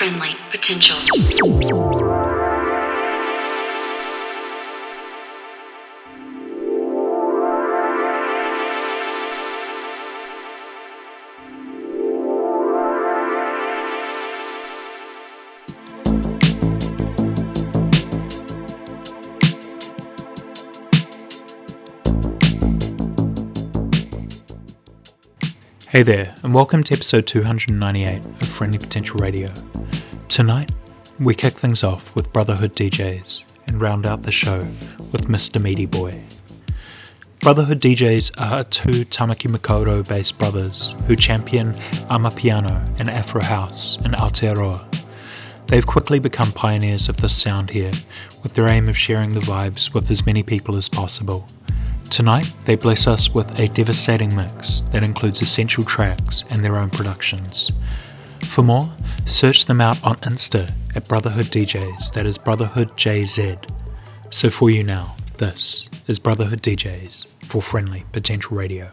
friendly potential. Hey there, and welcome to episode 298 of Friendly Potential Radio. Tonight, we kick things off with Brotherhood DJs and round out the show with Mr. Meaty Boy. Brotherhood DJs are two Tamaki Makaurau based brothers who champion Amapiano and Afro House in Aotearoa. They've quickly become pioneers of this sound here, with their aim of sharing the vibes with as many people as possible. Tonight, they bless us with a devastating mix that includes essential tracks and their own productions. For more, search them out on Insta at Brotherhood DJs, that is Brotherhood JZ. So for you now, this is Brotherhood DJs for Friendly Potential Radio.